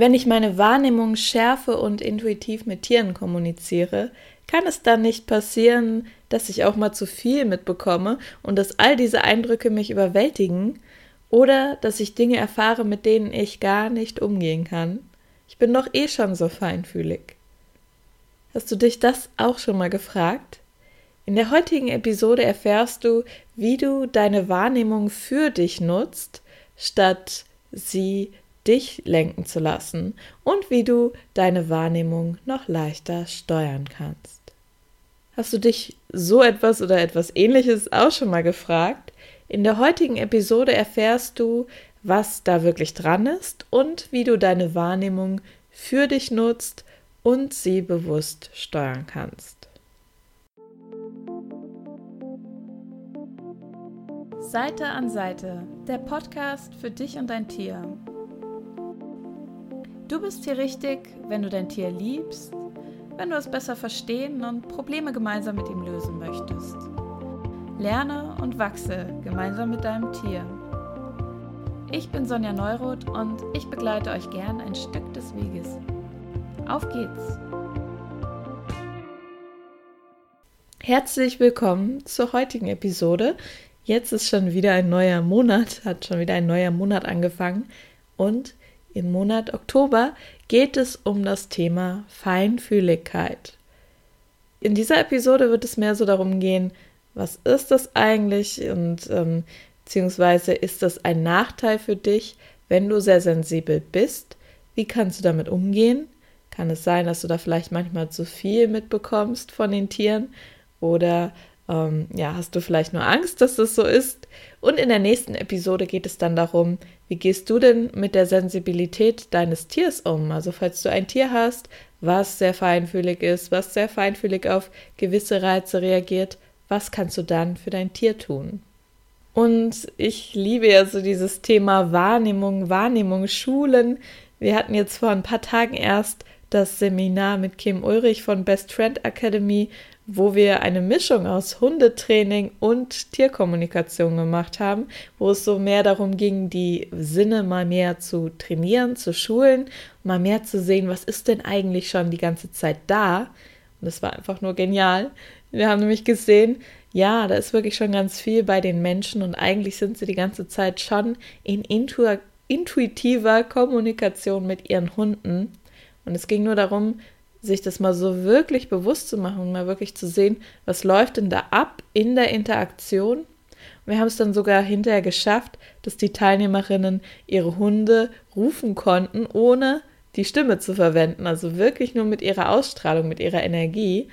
Wenn ich meine Wahrnehmung schärfe und intuitiv mit Tieren kommuniziere, kann es dann nicht passieren, dass ich auch mal zu viel mitbekomme und dass all diese Eindrücke mich überwältigen oder dass ich Dinge erfahre, mit denen ich gar nicht umgehen kann. Ich bin doch eh schon so feinfühlig. Hast du dich das auch schon mal gefragt? In der heutigen Episode erfährst du, wie du deine Wahrnehmung für dich nutzt, statt sie dich lenken zu lassen und wie du deine Wahrnehmung noch leichter steuern kannst. Hast du dich so etwas oder etwas ähnliches auch schon mal gefragt? In der heutigen Episode erfährst du, was da wirklich dran ist und wie du deine Wahrnehmung für dich nutzt und sie bewusst steuern kannst. Seite an Seite, der Podcast für dich und dein Tier. Du bist hier richtig, wenn du dein Tier liebst, wenn du es besser verstehen und Probleme gemeinsam mit ihm lösen möchtest. Lerne und wachse gemeinsam mit deinem Tier. Ich bin Sonja Neuroth und ich begleite euch gern ein Stück des Weges. Auf geht's! Herzlich willkommen zur heutigen Episode. Jetzt ist schon wieder ein neuer Monat, hat schon wieder ein neuer Monat angefangen und im Monat Oktober geht es um das Thema Feinfühligkeit. In dieser Episode wird es mehr so darum gehen, was ist das eigentlich und ähm, beziehungsweise ist das ein Nachteil für dich, wenn du sehr sensibel bist? Wie kannst du damit umgehen? Kann es sein, dass du da vielleicht manchmal zu viel mitbekommst von den Tieren oder ähm, ja, hast du vielleicht nur Angst, dass das so ist? Und in der nächsten Episode geht es dann darum, wie gehst du denn mit der Sensibilität deines Tiers um? Also falls du ein Tier hast, was sehr feinfühlig ist, was sehr feinfühlig auf gewisse Reize reagiert, was kannst du dann für dein Tier tun? Und ich liebe ja so dieses Thema Wahrnehmung, Wahrnehmung, Schulen. Wir hatten jetzt vor ein paar Tagen erst das Seminar mit Kim Ulrich von Best Friend Academy wo wir eine Mischung aus Hundetraining und Tierkommunikation gemacht haben, wo es so mehr darum ging, die Sinne mal mehr zu trainieren, zu schulen, mal mehr zu sehen, was ist denn eigentlich schon die ganze Zeit da. Und das war einfach nur genial. Wir haben nämlich gesehen, ja, da ist wirklich schon ganz viel bei den Menschen und eigentlich sind sie die ganze Zeit schon in intu intuitiver Kommunikation mit ihren Hunden. Und es ging nur darum, sich das mal so wirklich bewusst zu machen mal wirklich zu sehen, was läuft denn da ab in der Interaktion. Wir haben es dann sogar hinterher geschafft, dass die Teilnehmerinnen ihre Hunde rufen konnten, ohne die Stimme zu verwenden, also wirklich nur mit ihrer Ausstrahlung, mit ihrer Energie.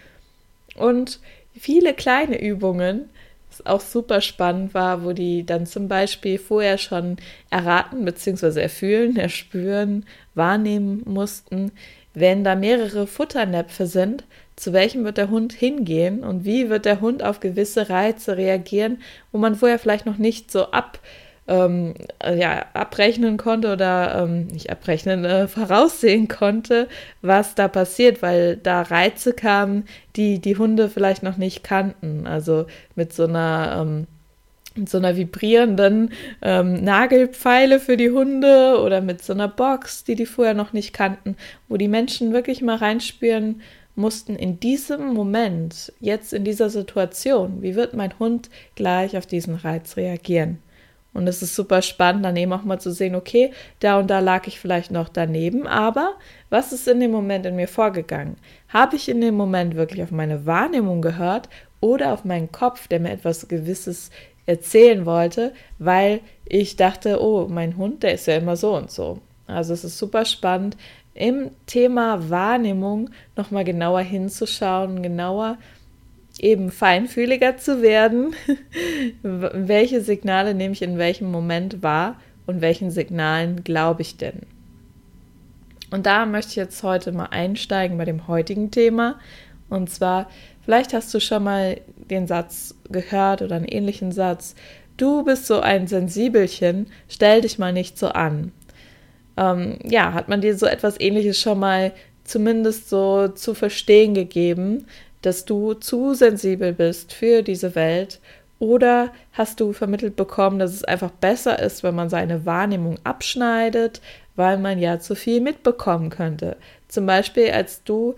Und viele kleine Übungen, was auch super spannend war, wo die dann zum Beispiel vorher schon erraten bzw. erfühlen, erspüren, wahrnehmen mussten, wenn da mehrere Futternäpfe sind, zu welchem wird der Hund hingehen und wie wird der Hund auf gewisse Reize reagieren, wo man vorher vielleicht noch nicht so ab, ähm, ja, abrechnen konnte oder ähm, nicht abrechnen, äh, voraussehen konnte, was da passiert, weil da Reize kamen, die die Hunde vielleicht noch nicht kannten. Also mit so einer ähm, mit so einer vibrierenden ähm, Nagelpfeile für die Hunde oder mit so einer Box, die die vorher noch nicht kannten, wo die Menschen wirklich mal reinspüren mussten in diesem Moment, jetzt in dieser Situation, wie wird mein Hund gleich auf diesen Reiz reagieren? Und es ist super spannend, dann eben auch mal zu sehen, okay, da und da lag ich vielleicht noch daneben, aber was ist in dem Moment in mir vorgegangen? Habe ich in dem Moment wirklich auf meine Wahrnehmung gehört oder auf meinen Kopf, der mir etwas Gewisses erzählen wollte, weil ich dachte, oh, mein Hund, der ist ja immer so und so. Also es ist super spannend, im Thema Wahrnehmung nochmal genauer hinzuschauen, genauer eben feinfühliger zu werden. Welche Signale nehme ich in welchem Moment wahr und welchen Signalen glaube ich denn? Und da möchte ich jetzt heute mal einsteigen bei dem heutigen Thema. Und zwar, vielleicht hast du schon mal den Satz gehört oder einen ähnlichen Satz. Du bist so ein Sensibelchen, stell dich mal nicht so an. Ähm, ja, hat man dir so etwas ähnliches schon mal zumindest so zu verstehen gegeben, dass du zu sensibel bist für diese Welt oder hast du vermittelt bekommen, dass es einfach besser ist, wenn man seine Wahrnehmung abschneidet, weil man ja zu viel mitbekommen könnte. Zum Beispiel, als du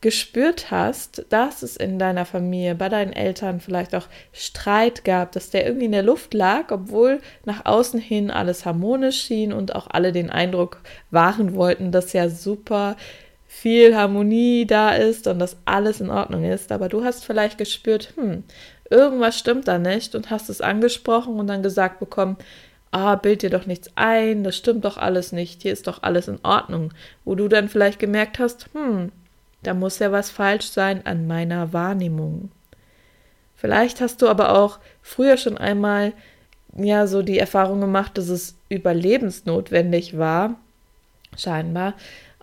gespürt hast, dass es in deiner Familie, bei deinen Eltern vielleicht auch Streit gab, dass der irgendwie in der Luft lag, obwohl nach außen hin alles harmonisch schien und auch alle den Eindruck wahren wollten, dass ja super viel Harmonie da ist und dass alles in Ordnung ist. Aber du hast vielleicht gespürt, hm, irgendwas stimmt da nicht und hast es angesprochen und dann gesagt bekommen, ah, bild dir doch nichts ein, das stimmt doch alles nicht, hier ist doch alles in Ordnung. Wo du dann vielleicht gemerkt hast, hm, da muss ja was falsch sein an meiner Wahrnehmung. Vielleicht hast du aber auch früher schon einmal ja so die Erfahrung gemacht, dass es überlebensnotwendig war, scheinbar,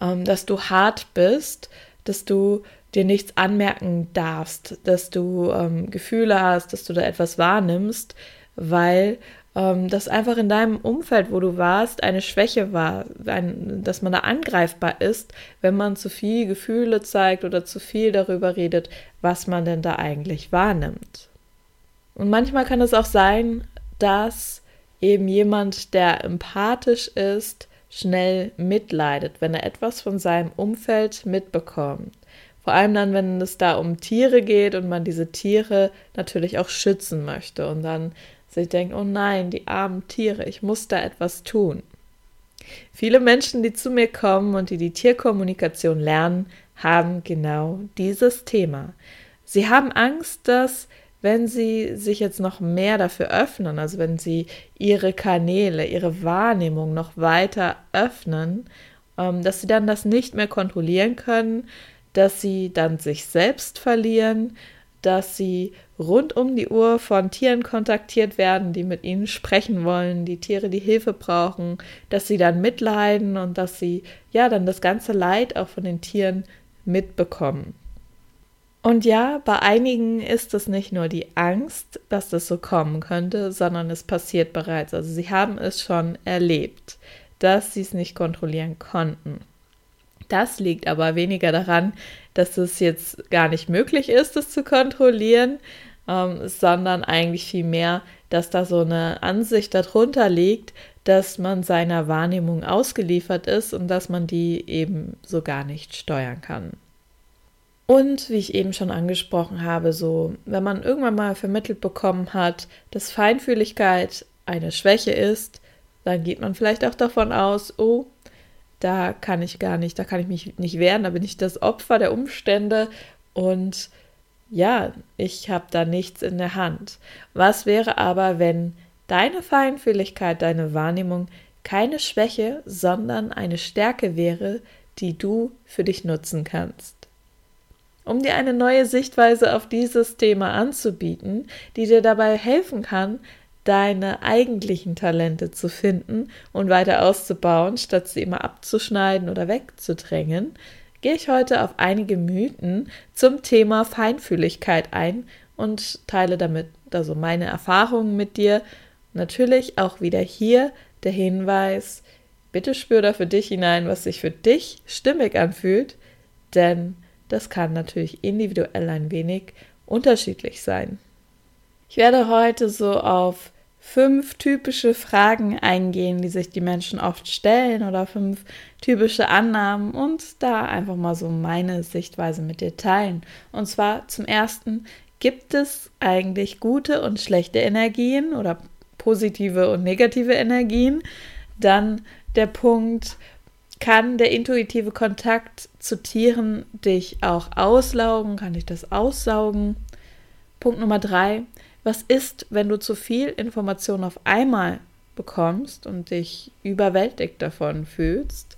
ähm, dass du hart bist, dass du dir nichts anmerken darfst, dass du ähm, Gefühle hast, dass du da etwas wahrnimmst, weil ähm, das einfach in deinem Umfeld, wo du warst, eine Schwäche war, ein, dass man da angreifbar ist, wenn man zu viel Gefühle zeigt oder zu viel darüber redet, was man denn da eigentlich wahrnimmt. Und manchmal kann es auch sein, dass eben jemand, der empathisch ist, schnell mitleidet, wenn er etwas von seinem Umfeld mitbekommt. Vor allem dann, wenn es da um Tiere geht und man diese Tiere natürlich auch schützen möchte und dann sich denkt, oh nein, die armen Tiere, ich muss da etwas tun. Viele Menschen, die zu mir kommen und die die Tierkommunikation lernen, haben genau dieses Thema. Sie haben Angst, dass wenn sie sich jetzt noch mehr dafür öffnen, also wenn sie ihre Kanäle, ihre Wahrnehmung noch weiter öffnen, ähm, dass sie dann das nicht mehr kontrollieren können, dass sie dann sich selbst verlieren, dass sie rund um die Uhr von Tieren kontaktiert werden, die mit ihnen sprechen wollen, die Tiere, die Hilfe brauchen, dass sie dann mitleiden und dass sie ja dann das ganze Leid auch von den Tieren mitbekommen. Und ja, bei einigen ist es nicht nur die Angst, dass das so kommen könnte, sondern es passiert bereits. Also sie haben es schon erlebt, dass sie es nicht kontrollieren konnten. Das liegt aber weniger daran, dass es jetzt gar nicht möglich ist, es zu kontrollieren, ähm, sondern eigentlich vielmehr, dass da so eine Ansicht darunter liegt, dass man seiner Wahrnehmung ausgeliefert ist und dass man die eben so gar nicht steuern kann. Und wie ich eben schon angesprochen habe, so, wenn man irgendwann mal vermittelt bekommen hat, dass Feinfühligkeit eine Schwäche ist, dann geht man vielleicht auch davon aus, oh, da kann ich gar nicht, da kann ich mich nicht wehren, da bin ich das Opfer der Umstände und ja, ich habe da nichts in der Hand. Was wäre aber, wenn deine Feinfühligkeit, deine Wahrnehmung keine Schwäche, sondern eine Stärke wäre, die du für dich nutzen kannst? Um dir eine neue Sichtweise auf dieses Thema anzubieten, die dir dabei helfen kann, deine eigentlichen Talente zu finden und weiter auszubauen, statt sie immer abzuschneiden oder wegzudrängen, gehe ich heute auf einige Mythen zum Thema Feinfühligkeit ein und teile damit also meine Erfahrungen mit dir. Natürlich auch wieder hier der Hinweis, bitte spür da für dich hinein, was sich für dich stimmig anfühlt, denn das kann natürlich individuell ein wenig unterschiedlich sein. Ich werde heute so auf fünf typische Fragen eingehen, die sich die Menschen oft stellen oder fünf typische Annahmen und da einfach mal so meine Sichtweise mit dir teilen. Und zwar zum ersten, gibt es eigentlich gute und schlechte Energien oder positive und negative Energien? Dann der Punkt, kann der intuitive Kontakt zu Tieren dich auch auslaugen? Kann ich das aussaugen? Punkt Nummer drei, was ist, wenn du zu viel Information auf einmal bekommst und dich überwältigt davon fühlst?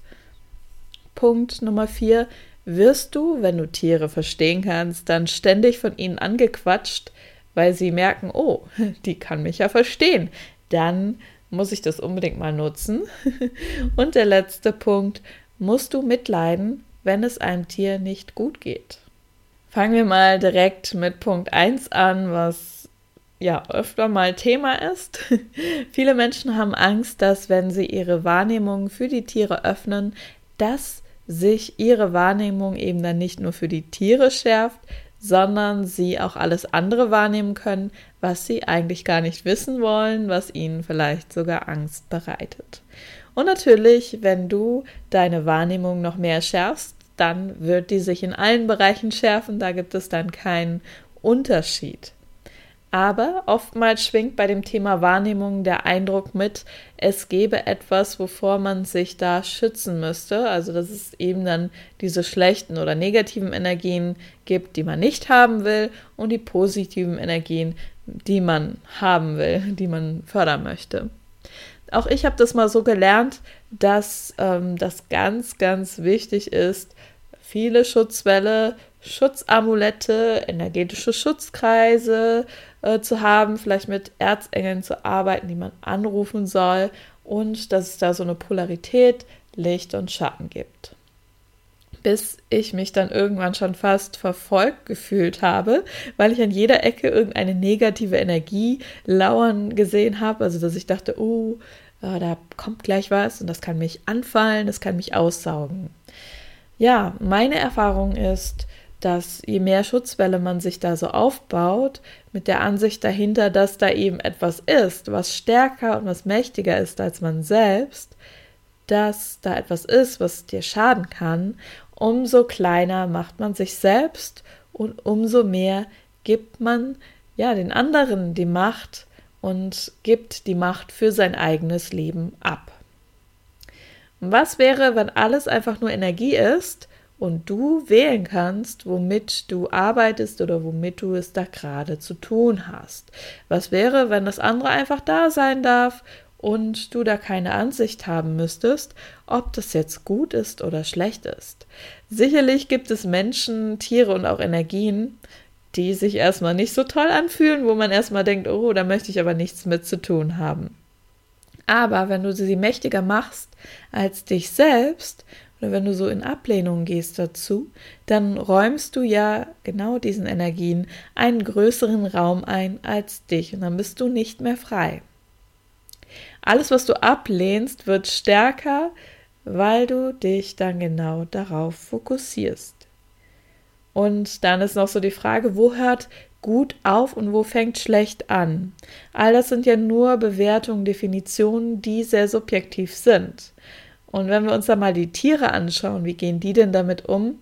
Punkt Nummer vier. Wirst du, wenn du Tiere verstehen kannst, dann ständig von ihnen angequatscht, weil sie merken, oh, die kann mich ja verstehen. Dann muss ich das unbedingt mal nutzen. Und der letzte Punkt, musst du mitleiden, wenn es einem Tier nicht gut geht. Fangen wir mal direkt mit Punkt 1 an, was ja öfter mal Thema ist. Viele Menschen haben Angst, dass wenn sie ihre Wahrnehmung für die Tiere öffnen, dass sich ihre Wahrnehmung eben dann nicht nur für die Tiere schärft, sondern sie auch alles andere wahrnehmen können, was sie eigentlich gar nicht wissen wollen, was ihnen vielleicht sogar Angst bereitet. Und natürlich, wenn du deine Wahrnehmung noch mehr schärfst, dann wird die sich in allen Bereichen schärfen, da gibt es dann keinen Unterschied. Aber oftmals schwingt bei dem Thema Wahrnehmung der Eindruck mit, es gäbe etwas, wovor man sich da schützen müsste. Also dass es eben dann diese schlechten oder negativen Energien gibt, die man nicht haben will, und die positiven Energien, die man haben will, die man fördern möchte. Auch ich habe das mal so gelernt, dass ähm, das ganz, ganz wichtig ist, viele Schutzwälle, Schutzamulette, energetische Schutzkreise äh, zu haben, vielleicht mit Erzengeln zu arbeiten, die man anrufen soll und dass es da so eine Polarität Licht und Schatten gibt. Bis ich mich dann irgendwann schon fast verfolgt gefühlt habe, weil ich an jeder Ecke irgendeine negative Energie lauern gesehen habe. Also, dass ich dachte, oh, äh, da kommt gleich was und das kann mich anfallen, das kann mich aussaugen. Ja, meine Erfahrung ist, dass je mehr Schutzwelle man sich da so aufbaut, mit der Ansicht dahinter, dass da eben etwas ist, was stärker und was mächtiger ist als man selbst, dass da etwas ist, was dir schaden kann, umso kleiner macht man sich selbst und umso mehr gibt man ja den anderen die Macht und gibt die Macht für sein eigenes Leben ab. Was wäre, wenn alles einfach nur Energie ist und du wählen kannst, womit du arbeitest oder womit du es da gerade zu tun hast? Was wäre, wenn das andere einfach da sein darf und du da keine Ansicht haben müsstest, ob das jetzt gut ist oder schlecht ist? Sicherlich gibt es Menschen, Tiere und auch Energien, die sich erstmal nicht so toll anfühlen, wo man erstmal denkt, oh, da möchte ich aber nichts mit zu tun haben. Aber wenn du sie mächtiger machst als dich selbst, oder wenn du so in Ablehnung gehst dazu, dann räumst du ja genau diesen Energien einen größeren Raum ein als dich und dann bist du nicht mehr frei. Alles, was du ablehnst, wird stärker, weil du dich dann genau darauf fokussierst. Und dann ist noch so die Frage, wo hört gut auf und wo fängt schlecht an? All das sind ja nur Bewertungen, Definitionen, die sehr subjektiv sind. Und wenn wir uns da mal die Tiere anschauen, wie gehen die denn damit um?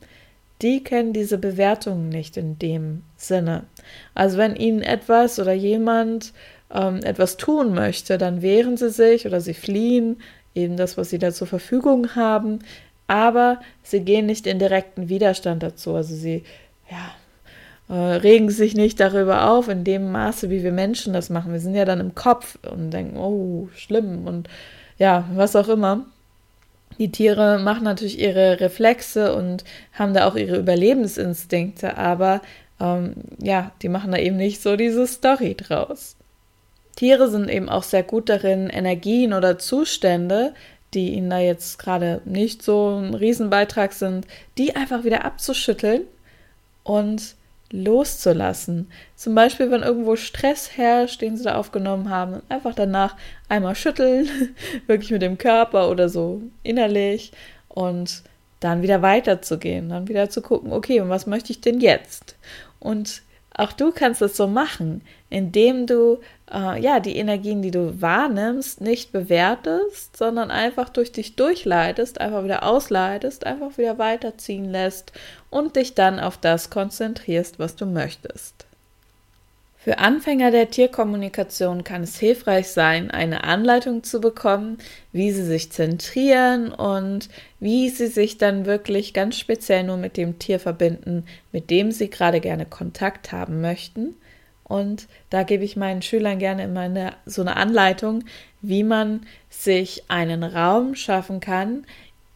Die kennen diese Bewertungen nicht in dem Sinne. Also wenn ihnen etwas oder jemand ähm, etwas tun möchte, dann wehren sie sich oder sie fliehen, eben das, was sie da zur Verfügung haben aber sie gehen nicht in direkten Widerstand dazu. Also sie ja, äh, regen sich nicht darüber auf in dem Maße, wie wir Menschen das machen. Wir sind ja dann im Kopf und denken, oh, schlimm und ja, was auch immer. Die Tiere machen natürlich ihre Reflexe und haben da auch ihre Überlebensinstinkte, aber ähm, ja, die machen da eben nicht so diese Story draus. Tiere sind eben auch sehr gut darin, Energien oder Zustände die ihnen da jetzt gerade nicht so ein Riesenbeitrag sind, die einfach wieder abzuschütteln und loszulassen. Zum Beispiel, wenn irgendwo Stress herrscht, den sie da aufgenommen haben, einfach danach einmal schütteln, wirklich mit dem Körper oder so innerlich und dann wieder weiterzugehen, dann wieder zu gucken, okay, und was möchte ich denn jetzt? Und auch du kannst es so machen, indem du äh, ja die Energien, die du wahrnimmst, nicht bewertest, sondern einfach durch dich durchleitest, einfach wieder ausleitest, einfach wieder weiterziehen lässt und dich dann auf das konzentrierst, was du möchtest. Für Anfänger der Tierkommunikation kann es hilfreich sein, eine Anleitung zu bekommen, wie sie sich zentrieren und wie sie sich dann wirklich ganz speziell nur mit dem Tier verbinden, mit dem sie gerade gerne Kontakt haben möchten. Und da gebe ich meinen Schülern gerne immer eine, so eine Anleitung, wie man sich einen Raum schaffen kann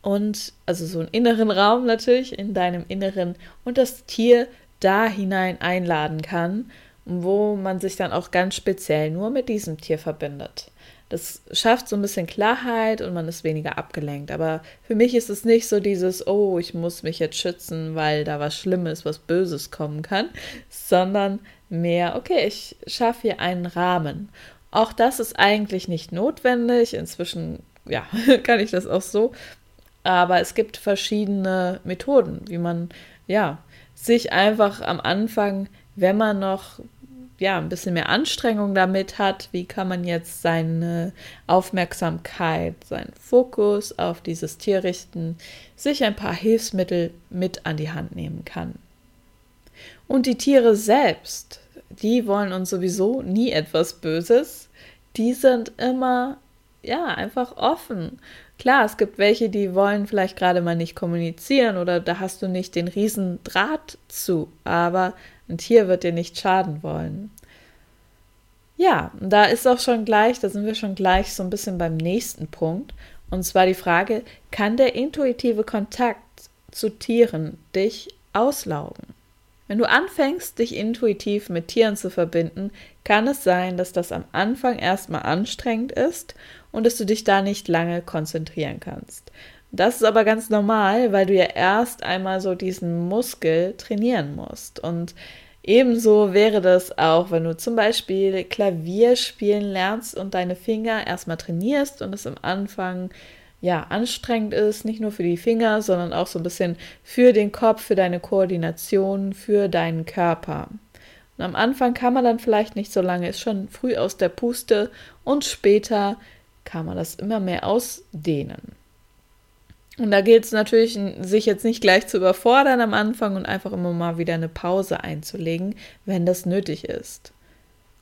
und also so einen inneren Raum natürlich in deinem Inneren und das Tier da hinein einladen kann wo man sich dann auch ganz speziell nur mit diesem Tier verbindet. Das schafft so ein bisschen Klarheit und man ist weniger abgelenkt. Aber für mich ist es nicht so dieses, oh, ich muss mich jetzt schützen, weil da was Schlimmes, was Böses kommen kann, sondern mehr, okay, ich schaffe hier einen Rahmen. Auch das ist eigentlich nicht notwendig. Inzwischen, ja, kann ich das auch so. Aber es gibt verschiedene Methoden, wie man, ja, sich einfach am Anfang, wenn man noch ja, ein bisschen mehr Anstrengung damit hat, wie kann man jetzt seine Aufmerksamkeit, seinen Fokus auf dieses Tier richten, sich ein paar Hilfsmittel mit an die Hand nehmen kann. Und die Tiere selbst, die wollen uns sowieso nie etwas Böses. Die sind immer, ja, einfach offen. Klar, es gibt welche, die wollen vielleicht gerade mal nicht kommunizieren oder da hast du nicht den riesen Draht zu, aber ein Tier wird dir nicht schaden wollen. Ja, da ist auch schon gleich, da sind wir schon gleich so ein bisschen beim nächsten Punkt. Und zwar die Frage, kann der intuitive Kontakt zu Tieren dich auslaugen? Wenn du anfängst, dich intuitiv mit Tieren zu verbinden, kann es sein, dass das am Anfang erstmal anstrengend ist und dass du dich da nicht lange konzentrieren kannst. Das ist aber ganz normal, weil du ja erst einmal so diesen Muskel trainieren musst. Und ebenso wäre das auch, wenn du zum Beispiel Klavier spielen lernst und deine Finger erstmal trainierst und es am Anfang ja anstrengend ist, nicht nur für die Finger, sondern auch so ein bisschen für den Kopf, für deine Koordination, für deinen Körper. Und am Anfang kann man dann vielleicht nicht so lange, ist schon früh aus der Puste und später kann man das immer mehr ausdehnen. Und da gilt es natürlich, sich jetzt nicht gleich zu überfordern am Anfang und einfach immer mal wieder eine Pause einzulegen, wenn das nötig ist.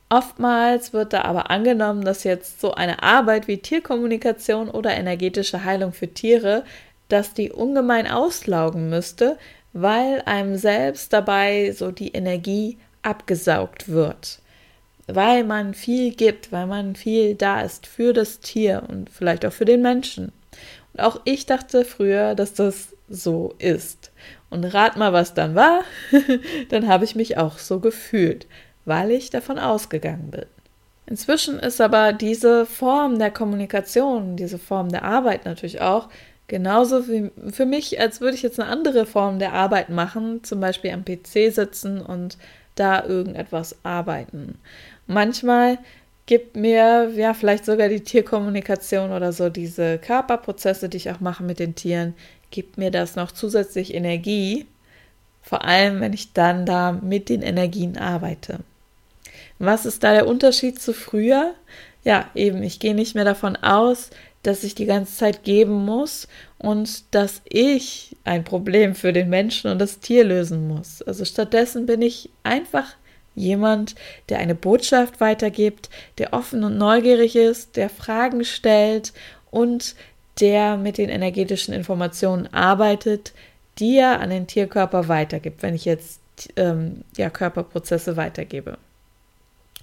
Oftmals wird da aber angenommen, dass jetzt so eine Arbeit wie Tierkommunikation oder energetische Heilung für Tiere, dass die ungemein auslaugen müsste, weil einem selbst dabei so die Energie abgesaugt wird. Weil man viel gibt, weil man viel da ist für das Tier und vielleicht auch für den Menschen. Und auch ich dachte früher, dass das so ist. Und rat mal, was dann war, dann habe ich mich auch so gefühlt weil ich davon ausgegangen bin. Inzwischen ist aber diese Form der Kommunikation, diese Form der Arbeit natürlich auch genauso wie für mich, als würde ich jetzt eine andere Form der Arbeit machen, zum Beispiel am PC sitzen und da irgendetwas arbeiten. Manchmal gibt mir ja vielleicht sogar die Tierkommunikation oder so diese Körperprozesse, die ich auch mache mit den Tieren, gibt mir das noch zusätzlich Energie, vor allem wenn ich dann da mit den Energien arbeite. Was ist da der Unterschied zu früher? Ja, eben, ich gehe nicht mehr davon aus, dass ich die ganze Zeit geben muss und dass ich ein Problem für den Menschen und das Tier lösen muss. Also stattdessen bin ich einfach jemand, der eine Botschaft weitergibt, der offen und neugierig ist, der Fragen stellt und der mit den energetischen Informationen arbeitet, die er an den Tierkörper weitergibt, wenn ich jetzt ähm, ja, Körperprozesse weitergebe.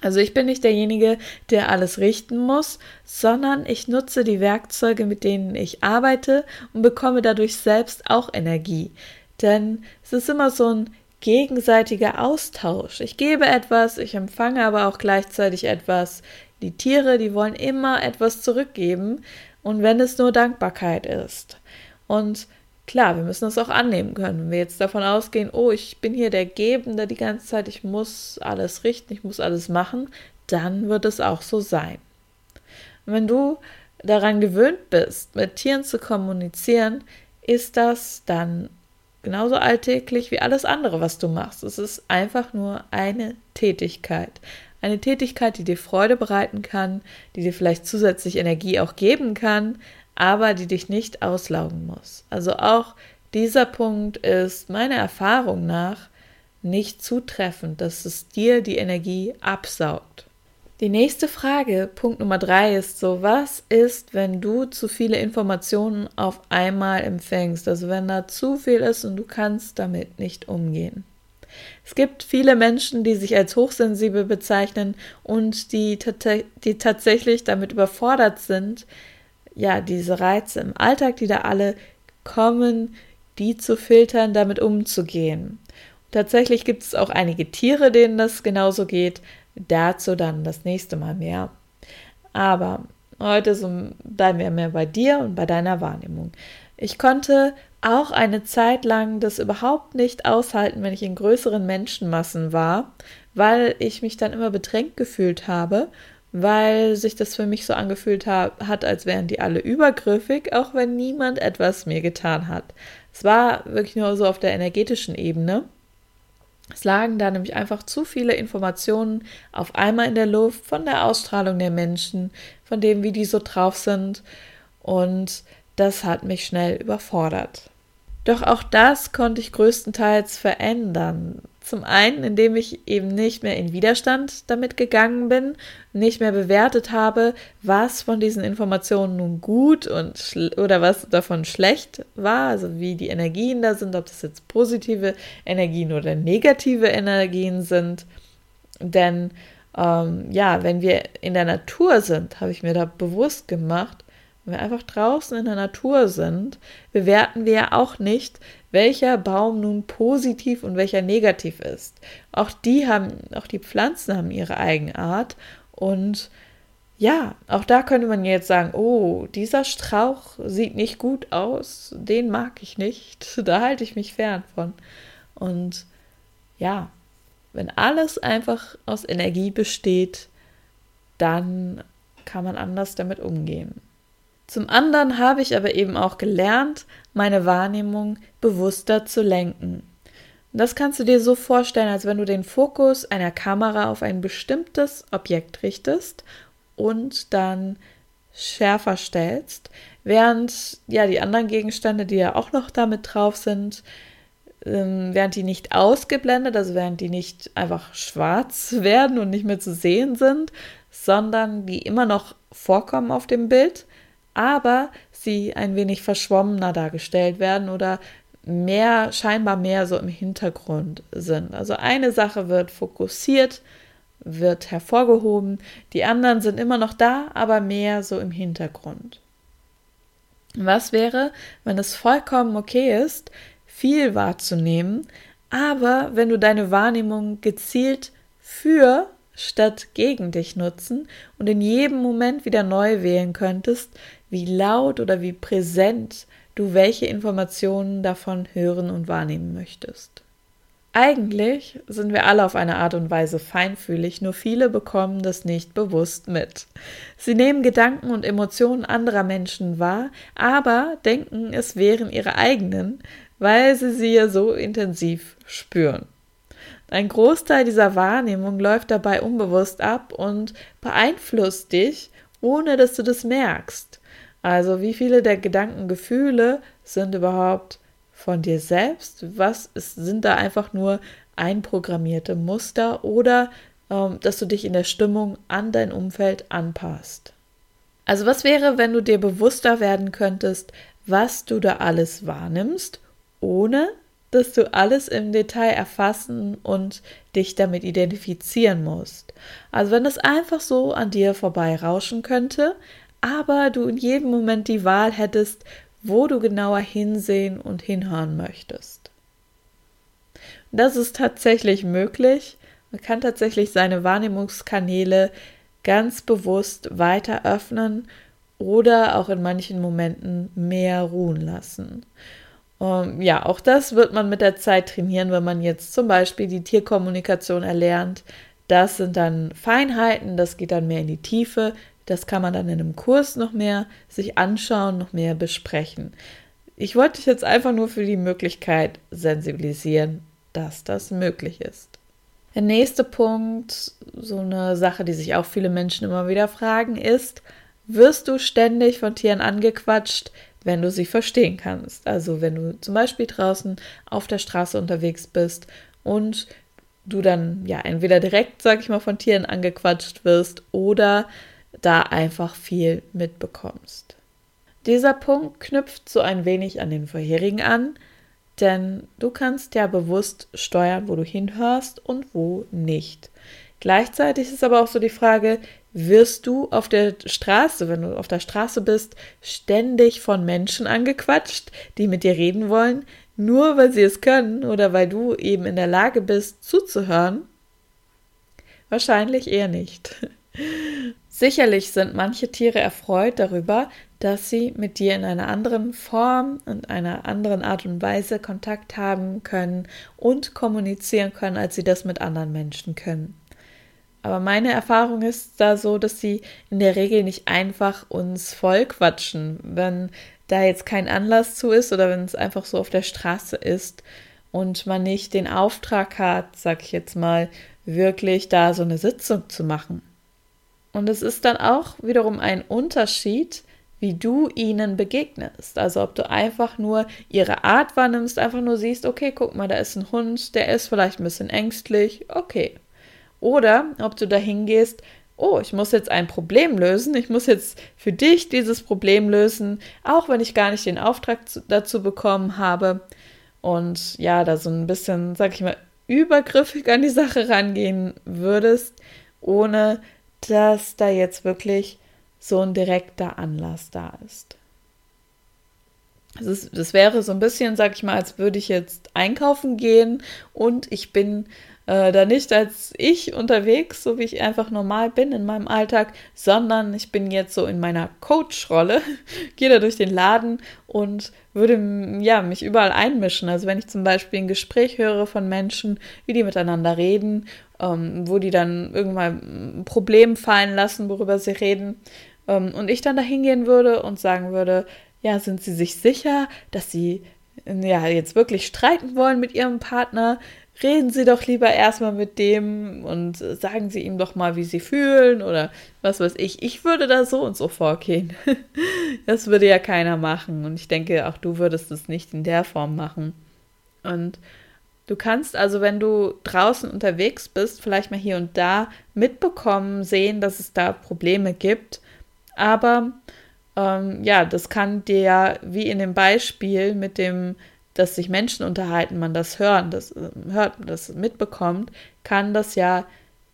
Also ich bin nicht derjenige, der alles richten muss, sondern ich nutze die Werkzeuge, mit denen ich arbeite und bekomme dadurch selbst auch Energie. Denn es ist immer so ein gegenseitiger Austausch. Ich gebe etwas, ich empfange aber auch gleichzeitig etwas. Die Tiere, die wollen immer etwas zurückgeben und wenn es nur Dankbarkeit ist. Und Klar, wir müssen das auch annehmen können. Wenn wir jetzt davon ausgehen, oh, ich bin hier der Gebende die ganze Zeit, ich muss alles richten, ich muss alles machen, dann wird es auch so sein. Und wenn du daran gewöhnt bist, mit Tieren zu kommunizieren, ist das dann genauso alltäglich wie alles andere, was du machst. Es ist einfach nur eine Tätigkeit. Eine Tätigkeit, die dir Freude bereiten kann, die dir vielleicht zusätzlich Energie auch geben kann, aber die dich nicht auslaugen muss. Also auch dieser Punkt ist meiner Erfahrung nach nicht zutreffend, dass es dir die Energie absaugt. Die nächste Frage, Punkt Nummer drei, ist so, was ist, wenn du zu viele Informationen auf einmal empfängst? Also wenn da zu viel ist und du kannst damit nicht umgehen. Es gibt viele Menschen, die sich als hochsensibel bezeichnen und die, die tatsächlich damit überfordert sind, ja, diese Reize im Alltag, die da alle kommen, die zu filtern, damit umzugehen. Tatsächlich gibt es auch einige Tiere, denen das genauso geht. Dazu dann das nächste Mal mehr. Aber heute so bleiben wir mehr bei dir und bei deiner Wahrnehmung. Ich konnte auch eine Zeit lang das überhaupt nicht aushalten, wenn ich in größeren Menschenmassen war, weil ich mich dann immer bedrängt gefühlt habe weil sich das für mich so angefühlt hat, als wären die alle übergriffig, auch wenn niemand etwas mir getan hat. Es war wirklich nur so auf der energetischen Ebene. Es lagen da nämlich einfach zu viele Informationen auf einmal in der Luft von der Ausstrahlung der Menschen, von dem, wie die so drauf sind. Und das hat mich schnell überfordert. Doch auch das konnte ich größtenteils verändern. Zum einen, indem ich eben nicht mehr in Widerstand damit gegangen bin, nicht mehr bewertet habe, was von diesen Informationen nun gut und oder was davon schlecht war, also wie die Energien da sind, ob das jetzt positive Energien oder negative Energien sind. Denn ähm, ja, wenn wir in der Natur sind, habe ich mir da bewusst gemacht, wenn wir einfach draußen in der Natur sind, bewerten wir ja auch nicht, welcher Baum nun positiv und welcher negativ ist. Auch die haben, auch die Pflanzen haben ihre Eigenart und ja, auch da könnte man jetzt sagen, oh, dieser Strauch sieht nicht gut aus, den mag ich nicht, da halte ich mich fern von. Und ja, wenn alles einfach aus Energie besteht, dann kann man anders damit umgehen. Zum anderen habe ich aber eben auch gelernt, meine Wahrnehmung bewusster zu lenken. Das kannst du dir so vorstellen, als wenn du den Fokus einer Kamera auf ein bestimmtes Objekt richtest und dann schärfer stellst, während ja die anderen Gegenstände, die ja auch noch damit drauf sind, ähm, während die nicht ausgeblendet, also während die nicht einfach schwarz werden und nicht mehr zu sehen sind, sondern die immer noch vorkommen auf dem Bild, aber sie ein wenig verschwommener dargestellt werden oder mehr, scheinbar mehr so im Hintergrund sind. Also eine Sache wird fokussiert, wird hervorgehoben, die anderen sind immer noch da, aber mehr so im Hintergrund. Was wäre, wenn es vollkommen okay ist, viel wahrzunehmen, aber wenn du deine Wahrnehmung gezielt für statt gegen dich nutzen und in jedem Moment wieder neu wählen könntest, wie laut oder wie präsent du welche Informationen davon hören und wahrnehmen möchtest. Eigentlich sind wir alle auf eine Art und Weise feinfühlig, nur viele bekommen das nicht bewusst mit. Sie nehmen Gedanken und Emotionen anderer Menschen wahr, aber denken, es wären ihre eigenen, weil sie sie ja so intensiv spüren. Ein Großteil dieser Wahrnehmung läuft dabei unbewusst ab und beeinflusst dich, ohne dass du das merkst. Also wie viele der Gedanken, Gefühle sind überhaupt von dir selbst? Was ist, sind da einfach nur einprogrammierte Muster oder ähm, dass du dich in der Stimmung an dein Umfeld anpasst? Also was wäre, wenn du dir bewusster werden könntest, was du da alles wahrnimmst, ohne dass du alles im Detail erfassen und dich damit identifizieren musst. Also wenn es einfach so an dir vorbei rauschen könnte, aber du in jedem Moment die Wahl hättest, wo du genauer hinsehen und hinhören möchtest. Das ist tatsächlich möglich. Man kann tatsächlich seine Wahrnehmungskanäle ganz bewusst weiter öffnen oder auch in manchen Momenten mehr ruhen lassen. Um, ähm, ja, auch das wird man mit der Zeit trainieren, wenn man jetzt zum Beispiel die Tierkommunikation erlernt. Das sind dann Feinheiten, das geht dann mehr in die Tiefe. Das kann man dann in einem Kurs noch mehr sich anschauen, noch mehr besprechen. Ich wollte dich jetzt einfach nur für die Möglichkeit sensibilisieren, dass das möglich ist. Der nächste Punkt, so eine Sache, die sich auch viele Menschen immer wieder fragen, ist, wirst du ständig von Tieren angequatscht, wenn du sie verstehen kannst? Also wenn du zum Beispiel draußen auf der Straße unterwegs bist und du dann ja entweder direkt, sag ich mal, von Tieren angequatscht wirst oder da einfach viel mitbekommst. Dieser Punkt knüpft so ein wenig an den vorherigen an, denn du kannst ja bewusst steuern, wo du hinhörst und wo nicht. Gleichzeitig ist aber auch so die Frage, wirst du auf der Straße, wenn du auf der Straße bist, ständig von Menschen angequatscht, die mit dir reden wollen, nur weil sie es können oder weil du eben in der Lage bist zuzuhören? Wahrscheinlich eher nicht. Sicherlich sind manche Tiere erfreut darüber, dass sie mit dir in einer anderen Form und einer anderen Art und Weise Kontakt haben können und kommunizieren können, als sie das mit anderen Menschen können. Aber meine Erfahrung ist da so, dass sie in der Regel nicht einfach uns voll quatschen, wenn da jetzt kein Anlass zu ist oder wenn es einfach so auf der Straße ist. und man nicht den Auftrag hat, sag ich jetzt mal, wirklich da so eine Sitzung zu machen. Und es ist dann auch wiederum ein Unterschied, wie du ihnen begegnest. Also ob du einfach nur ihre Art wahrnimmst, einfach nur siehst, okay, guck mal, da ist ein Hund, der ist vielleicht ein bisschen ängstlich, okay. Oder ob du da hingehst, oh, ich muss jetzt ein Problem lösen, ich muss jetzt für dich dieses Problem lösen, auch wenn ich gar nicht den Auftrag dazu bekommen habe. Und ja, da so ein bisschen, sag ich mal, übergriffig an die Sache rangehen würdest, ohne dass da jetzt wirklich so ein direkter Anlass da ist. Das, ist, das wäre so ein bisschen, sag ich mal, als würde ich jetzt einkaufen gehen und ich bin äh, da nicht als ich unterwegs, so wie ich einfach normal bin in meinem Alltag, sondern ich bin jetzt so in meiner Coach-Rolle, gehe da durch den Laden und würde ja, mich überall einmischen. Also wenn ich zum Beispiel ein Gespräch höre von Menschen, wie die miteinander reden, ähm, wo die dann irgendwann ein Problem fallen lassen, worüber sie reden, ähm, und ich dann da hingehen würde und sagen würde, ja, sind Sie sich sicher, dass Sie ja jetzt wirklich streiten wollen mit Ihrem Partner? Reden Sie doch lieber erstmal mit dem und sagen Sie ihm doch mal, wie Sie fühlen oder was weiß ich. Ich würde da so und so vorgehen. das würde ja keiner machen und ich denke, auch du würdest es nicht in der Form machen. Und Du kannst also, wenn du draußen unterwegs bist, vielleicht mal hier und da mitbekommen, sehen, dass es da Probleme gibt aber ähm, ja, das kann dir ja, wie in dem Beispiel mit dem, dass sich Menschen unterhalten, man das hören, das hört, das mitbekommt, kann das ja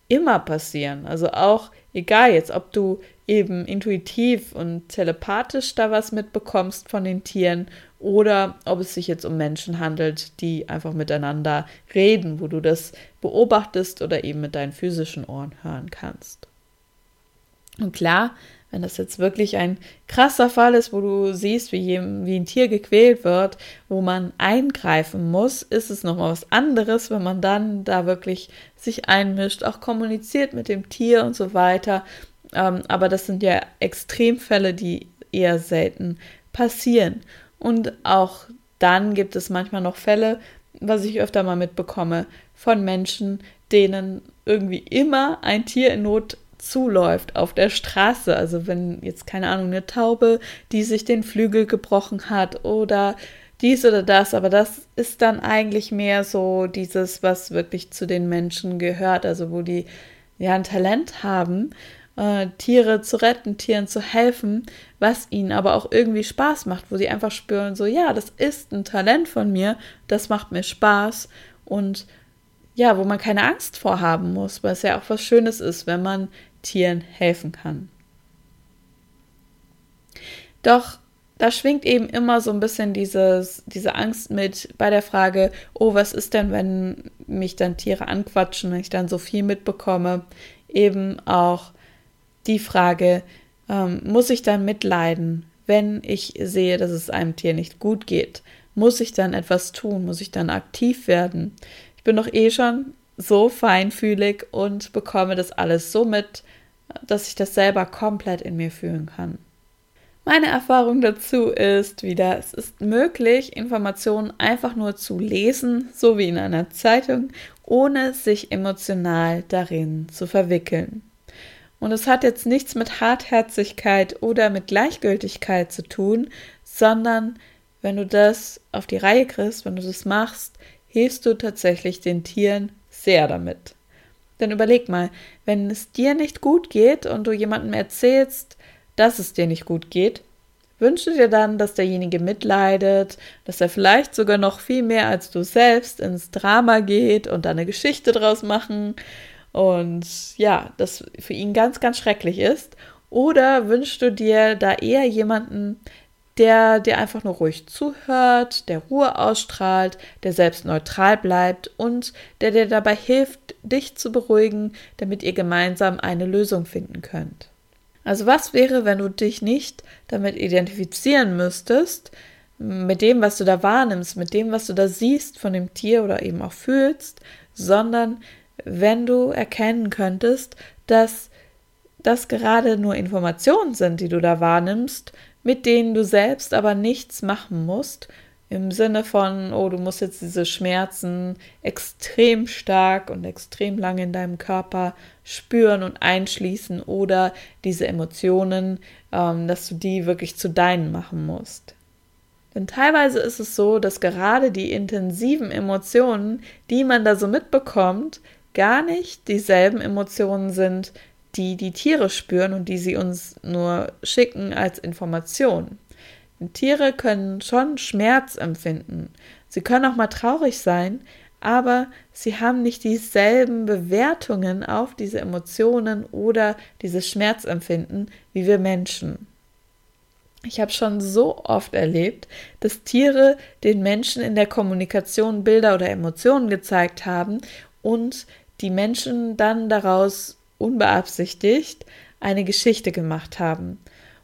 immer passieren. Also auch egal jetzt, ob du eben intuitiv und telepathisch da was mitbekommst von den Tieren oder ob es sich jetzt um Menschen handelt, die einfach miteinander reden, wo du das beobachtest oder eben mit deinen physischen Ohren hören kannst. Und klar, wenn das jetzt wirklich ein krasser Fall ist, wo du siehst, wie, wie ein Tier gequält wird, wo man eingreifen muss, ist es nochmal was anderes, wenn man dann da wirklich sich einmischt, auch kommuniziert mit dem Tier und so weiter. Ähm, aber das sind ja Extremfälle, die eher selten passieren. Und auch dann gibt es manchmal noch Fälle, was ich öfter mal mitbekomme, von Menschen, denen irgendwie immer ein Tier in Not zuläuft auf der Straße. Also wenn jetzt keine Ahnung eine Taube, die sich den Flügel gebrochen hat oder dies oder das, aber das ist dann eigentlich mehr so dieses, was wirklich zu den Menschen gehört, also wo die ja ein Talent haben, äh, Tiere zu retten, Tieren zu helfen, was ihnen aber auch irgendwie Spaß macht, wo sie einfach spüren, so ja, das ist ein Talent von mir, das macht mir Spaß und ja, wo man keine Angst vorhaben muss, weil es ja auch was Schönes ist, wenn man Tieren helfen kann. Doch da schwingt eben immer so ein bisschen dieses, diese Angst mit bei der Frage, oh, was ist denn, wenn mich dann Tiere anquatschen, wenn ich dann so viel mitbekomme? Eben auch die Frage, ähm, muss ich dann mitleiden, wenn ich sehe, dass es einem Tier nicht gut geht? Muss ich dann etwas tun? Muss ich dann aktiv werden? Ich bin doch eh schon so feinfühlig und bekomme das alles so mit, dass ich das selber komplett in mir fühlen kann. Meine Erfahrung dazu ist wieder, es ist möglich, Informationen einfach nur zu lesen, so wie in einer Zeitung, ohne sich emotional darin zu verwickeln. Und es hat jetzt nichts mit Hartherzigkeit oder mit Gleichgültigkeit zu tun, sondern wenn du das auf die Reihe kriegst, wenn du das machst, hilfst du tatsächlich den Tieren sehr damit. Denn überleg mal, wenn es dir nicht gut geht und du jemandem erzählst, dass es dir nicht gut geht, wünschst du dir dann, dass derjenige mitleidet, dass er vielleicht sogar noch viel mehr als du selbst ins Drama geht und da eine Geschichte draus machen und ja, das für ihn ganz, ganz schrecklich ist? Oder wünschst du dir da eher jemanden, der dir einfach nur ruhig zuhört, der Ruhe ausstrahlt, der selbst neutral bleibt und der dir dabei hilft, dich zu beruhigen, damit ihr gemeinsam eine Lösung finden könnt. Also was wäre, wenn du dich nicht damit identifizieren müsstest, mit dem, was du da wahrnimmst, mit dem, was du da siehst von dem Tier oder eben auch fühlst, sondern wenn du erkennen könntest, dass das gerade nur Informationen sind, die du da wahrnimmst, mit denen du selbst aber nichts machen musst im Sinne von, oh, du musst jetzt diese Schmerzen extrem stark und extrem lange in deinem Körper spüren und einschließen oder diese Emotionen, ähm, dass du die wirklich zu deinen machen musst. Denn teilweise ist es so, dass gerade die intensiven Emotionen, die man da so mitbekommt, gar nicht dieselben Emotionen sind, die die Tiere spüren und die sie uns nur schicken als Information. Tiere können schon Schmerz empfinden. Sie können auch mal traurig sein, aber sie haben nicht dieselben Bewertungen auf diese Emotionen oder dieses Schmerzempfinden wie wir Menschen. Ich habe schon so oft erlebt, dass Tiere den Menschen in der Kommunikation Bilder oder Emotionen gezeigt haben und die Menschen dann daraus unbeabsichtigt eine Geschichte gemacht haben.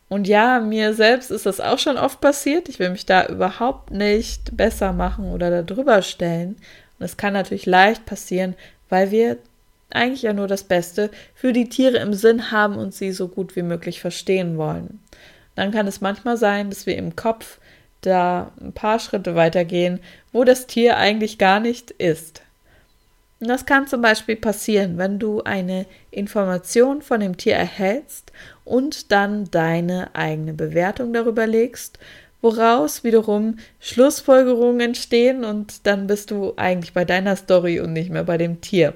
Und ja, mir selbst ist das auch schon oft passiert. Ich will mich da überhaupt nicht besser machen oder darüber stellen. Und es kann natürlich leicht passieren, weil wir eigentlich ja nur das Beste für die Tiere im Sinn haben und sie so gut wie möglich verstehen wollen. Dann kann es manchmal sein, dass wir im Kopf da ein paar Schritte weitergehen, wo das Tier eigentlich gar nicht ist. Und das kann zum Beispiel passieren, wenn du eine Information von dem Tier erhältst und dann deine eigene Bewertung darüber legst, woraus wiederum Schlussfolgerungen entstehen und dann bist du eigentlich bei deiner Story und nicht mehr bei dem Tier.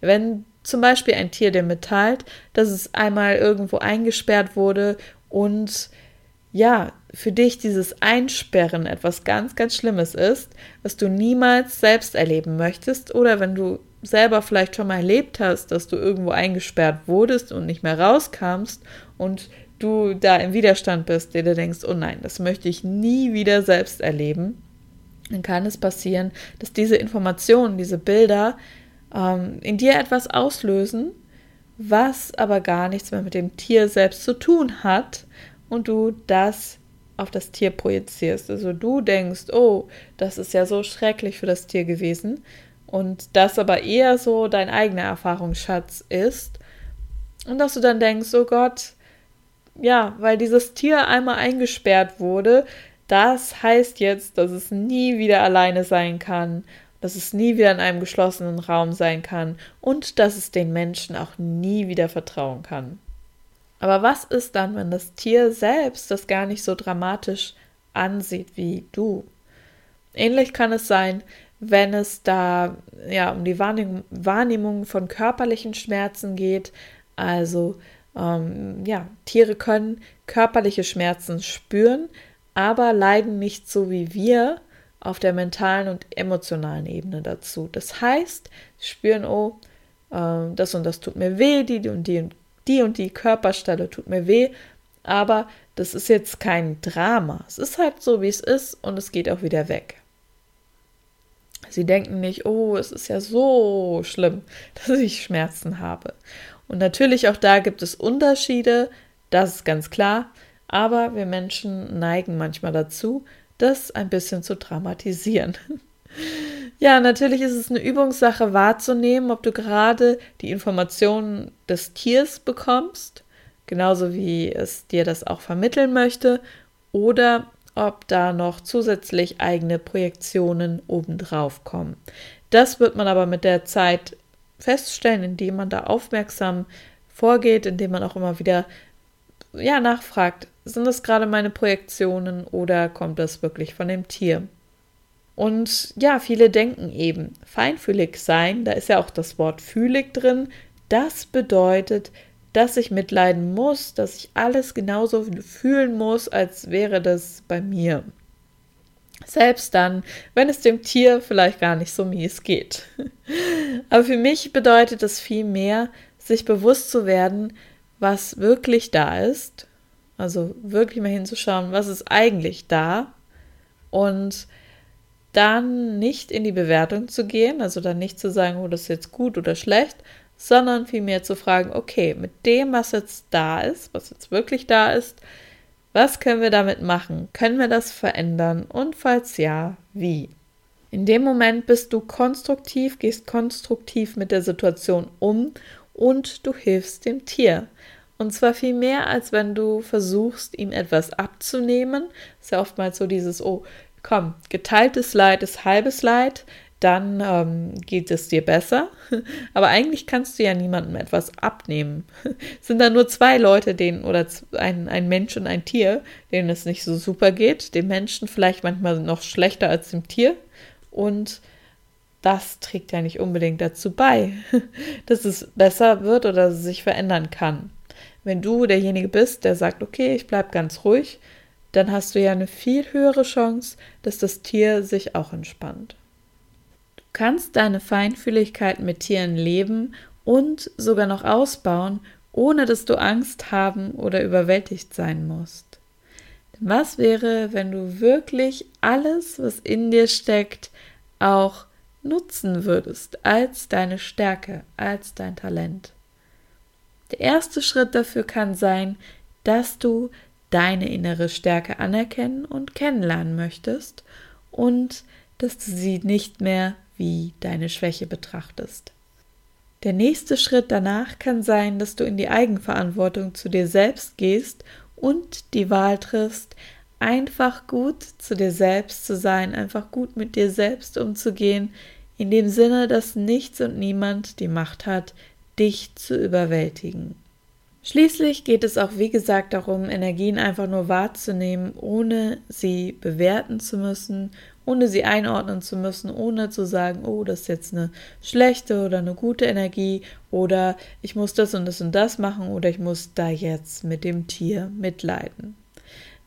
Wenn zum Beispiel ein Tier dir mitteilt, dass es einmal irgendwo eingesperrt wurde und ja, für dich dieses Einsperren etwas ganz, ganz Schlimmes ist, was du niemals selbst erleben möchtest oder wenn du selber vielleicht schon mal erlebt hast, dass du irgendwo eingesperrt wurdest und nicht mehr rauskamst und du da im Widerstand bist, der dir denkst, oh nein, das möchte ich nie wieder selbst erleben, dann kann es passieren, dass diese Informationen, diese Bilder ähm, in dir etwas auslösen, was aber gar nichts mehr mit dem Tier selbst zu tun hat und du das auf das Tier projizierst. Also du denkst, oh, das ist ja so schrecklich für das Tier gewesen und das aber eher so dein eigener Erfahrungsschatz ist und dass du dann denkst, oh Gott, ja, weil dieses Tier einmal eingesperrt wurde, das heißt jetzt, dass es nie wieder alleine sein kann, dass es nie wieder in einem geschlossenen Raum sein kann und dass es den Menschen auch nie wieder vertrauen kann. Aber was ist dann, wenn das Tier selbst das gar nicht so dramatisch ansieht wie du? Ähnlich kann es sein, wenn es da ja um die Wahrnehmung, von körperlichen Schmerzen geht. Also ähm, ja, Tiere können körperliche Schmerzen spüren, aber leiden nicht so wie wir auf der mentalen und emotionalen Ebene dazu. Das heißt, spüren, oh, äh, das und das tut mir weh, die und die und die und die Körperstelle tut mir weh, aber das ist jetzt kein Drama. Es ist halt so, wie es ist und es geht auch wieder weg. Sie denken nicht, oh, es ist ja so schlimm, dass ich Schmerzen habe. Und natürlich auch da gibt es Unterschiede, das ist ganz klar, aber wir Menschen neigen manchmal dazu, das ein bisschen zu dramatisieren. ja, natürlich ist es eine Übungssache wahrzunehmen, ob du gerade die Informationen des Tiers bekommst, genauso wie es dir das auch vermitteln möchte, oder ob da noch zusätzlich eigene Projektionen obendrauf kommen. Das wird man aber mit der Zeit feststellen, indem man da aufmerksam vorgeht, indem man auch immer wieder ja nachfragt, sind das gerade meine Projektionen oder kommt das wirklich von dem Tier? Und ja, viele denken eben, feinfühlig sein, da ist ja auch das Wort fühlig drin, das bedeutet, dass ich mitleiden muss, dass ich alles genauso fühlen muss, als wäre das bei mir. Selbst dann, wenn es dem Tier vielleicht gar nicht so mies geht. Aber für mich bedeutet es viel mehr, sich bewusst zu werden, was wirklich da ist. Also wirklich mal hinzuschauen, was ist eigentlich da. Und dann nicht in die Bewertung zu gehen, also dann nicht zu sagen, oh, das ist jetzt gut oder schlecht, sondern vielmehr zu fragen, okay, mit dem, was jetzt da ist, was jetzt wirklich da ist, was können wir damit machen? Können wir das verändern? Und falls ja, wie? In dem Moment bist du konstruktiv, gehst konstruktiv mit der Situation um und du hilfst dem Tier. Und zwar viel mehr, als wenn du versuchst, ihm etwas abzunehmen. ist ja oftmals so dieses, oh, komm, geteiltes Leid ist halbes Leid, dann ähm, geht es dir besser. Aber eigentlich kannst du ja niemandem etwas abnehmen. Es sind da nur zwei Leute, denen, oder ein, ein Mensch und ein Tier, denen es nicht so super geht. Dem Menschen vielleicht manchmal noch schlechter als dem Tier. Und das trägt ja nicht unbedingt dazu bei, dass es besser wird oder sich verändern kann. Wenn du derjenige bist, der sagt, okay, ich bleibe ganz ruhig, dann hast du ja eine viel höhere Chance, dass das Tier sich auch entspannt kannst deine Feinfühligkeit mit Tieren leben und sogar noch ausbauen, ohne dass du Angst haben oder überwältigt sein musst. Denn was wäre, wenn du wirklich alles, was in dir steckt, auch nutzen würdest als deine Stärke, als dein Talent? Der erste Schritt dafür kann sein, dass du deine innere Stärke anerkennen und kennenlernen möchtest und dass du sie nicht mehr wie deine Schwäche betrachtest. Der nächste Schritt danach kann sein, dass du in die Eigenverantwortung zu dir selbst gehst und die Wahl triffst, einfach gut zu dir selbst zu sein, einfach gut mit dir selbst umzugehen, in dem Sinne, dass nichts und niemand die Macht hat, dich zu überwältigen. Schließlich geht es auch, wie gesagt, darum, Energien einfach nur wahrzunehmen, ohne sie bewerten zu müssen ohne sie einordnen zu müssen, ohne zu sagen, oh, das ist jetzt eine schlechte oder eine gute Energie oder ich muss das und das und das machen oder ich muss da jetzt mit dem Tier mitleiden.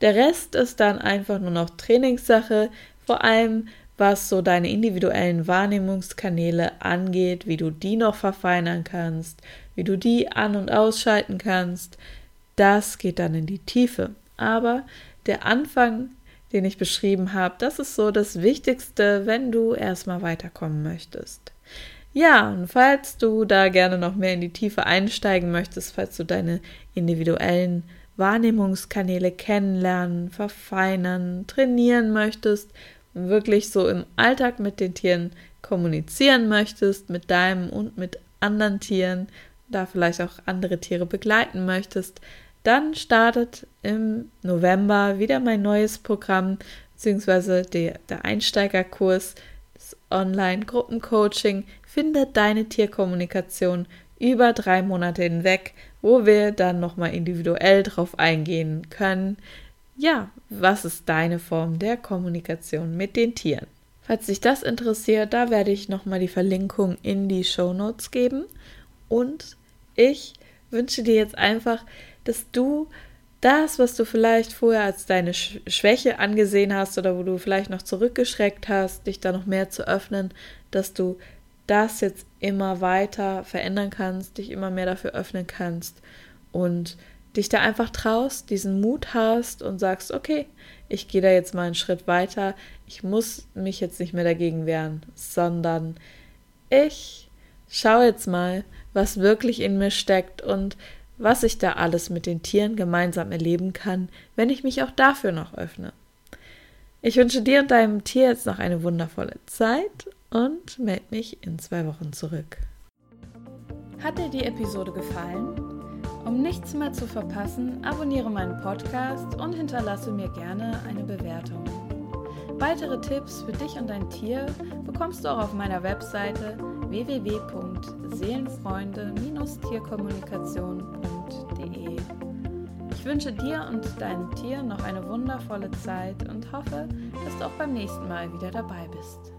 Der Rest ist dann einfach nur noch Trainingssache, vor allem was so deine individuellen Wahrnehmungskanäle angeht, wie du die noch verfeinern kannst, wie du die an- und ausschalten kannst. Das geht dann in die Tiefe. Aber der Anfang den ich beschrieben habe, das ist so das Wichtigste, wenn du erstmal weiterkommen möchtest. Ja, und falls du da gerne noch mehr in die Tiefe einsteigen möchtest, falls du deine individuellen Wahrnehmungskanäle kennenlernen, verfeinern, trainieren möchtest wirklich so im Alltag mit den Tieren kommunizieren möchtest, mit deinem und mit anderen Tieren, da vielleicht auch andere Tiere begleiten möchtest, dann startet im November wieder mein neues Programm, beziehungsweise der, Einsteigerkurs, das Online-Gruppencoaching, Finde deine Tierkommunikation über drei Monate hinweg, wo wir dann nochmal individuell drauf eingehen können. Ja, was ist deine Form der Kommunikation mit den Tieren? Falls dich das interessiert, da werde ich nochmal die Verlinkung in die Show Notes geben. Und ich wünsche dir jetzt einfach, dass du das, was du vielleicht vorher als deine Schwäche angesehen hast oder wo du vielleicht noch zurückgeschreckt hast, dich da noch mehr zu öffnen, dass du das jetzt immer weiter verändern kannst, dich immer mehr dafür öffnen kannst und dich da einfach traust, diesen Mut hast und sagst, okay, ich gehe da jetzt mal einen Schritt weiter, ich muss mich jetzt nicht mehr dagegen wehren, sondern ich schaue jetzt mal, was wirklich in mir steckt und was ich da alles mit den Tieren gemeinsam erleben kann, wenn ich mich auch dafür noch öffne. Ich wünsche dir und deinem Tier jetzt noch eine wundervolle Zeit und melde mich in zwei Wochen zurück. Hat dir die Episode gefallen? Um nichts mehr zu verpassen, abonniere meinen Podcast und hinterlasse mir gerne eine Bewertung. Weitere Tipps für dich und dein Tier bekommst du auch auf meiner Webseite www.seelenfreunde-tierkommunikation.de. Ich wünsche dir und deinem Tier noch eine wundervolle Zeit und hoffe, dass du auch beim nächsten Mal wieder dabei bist.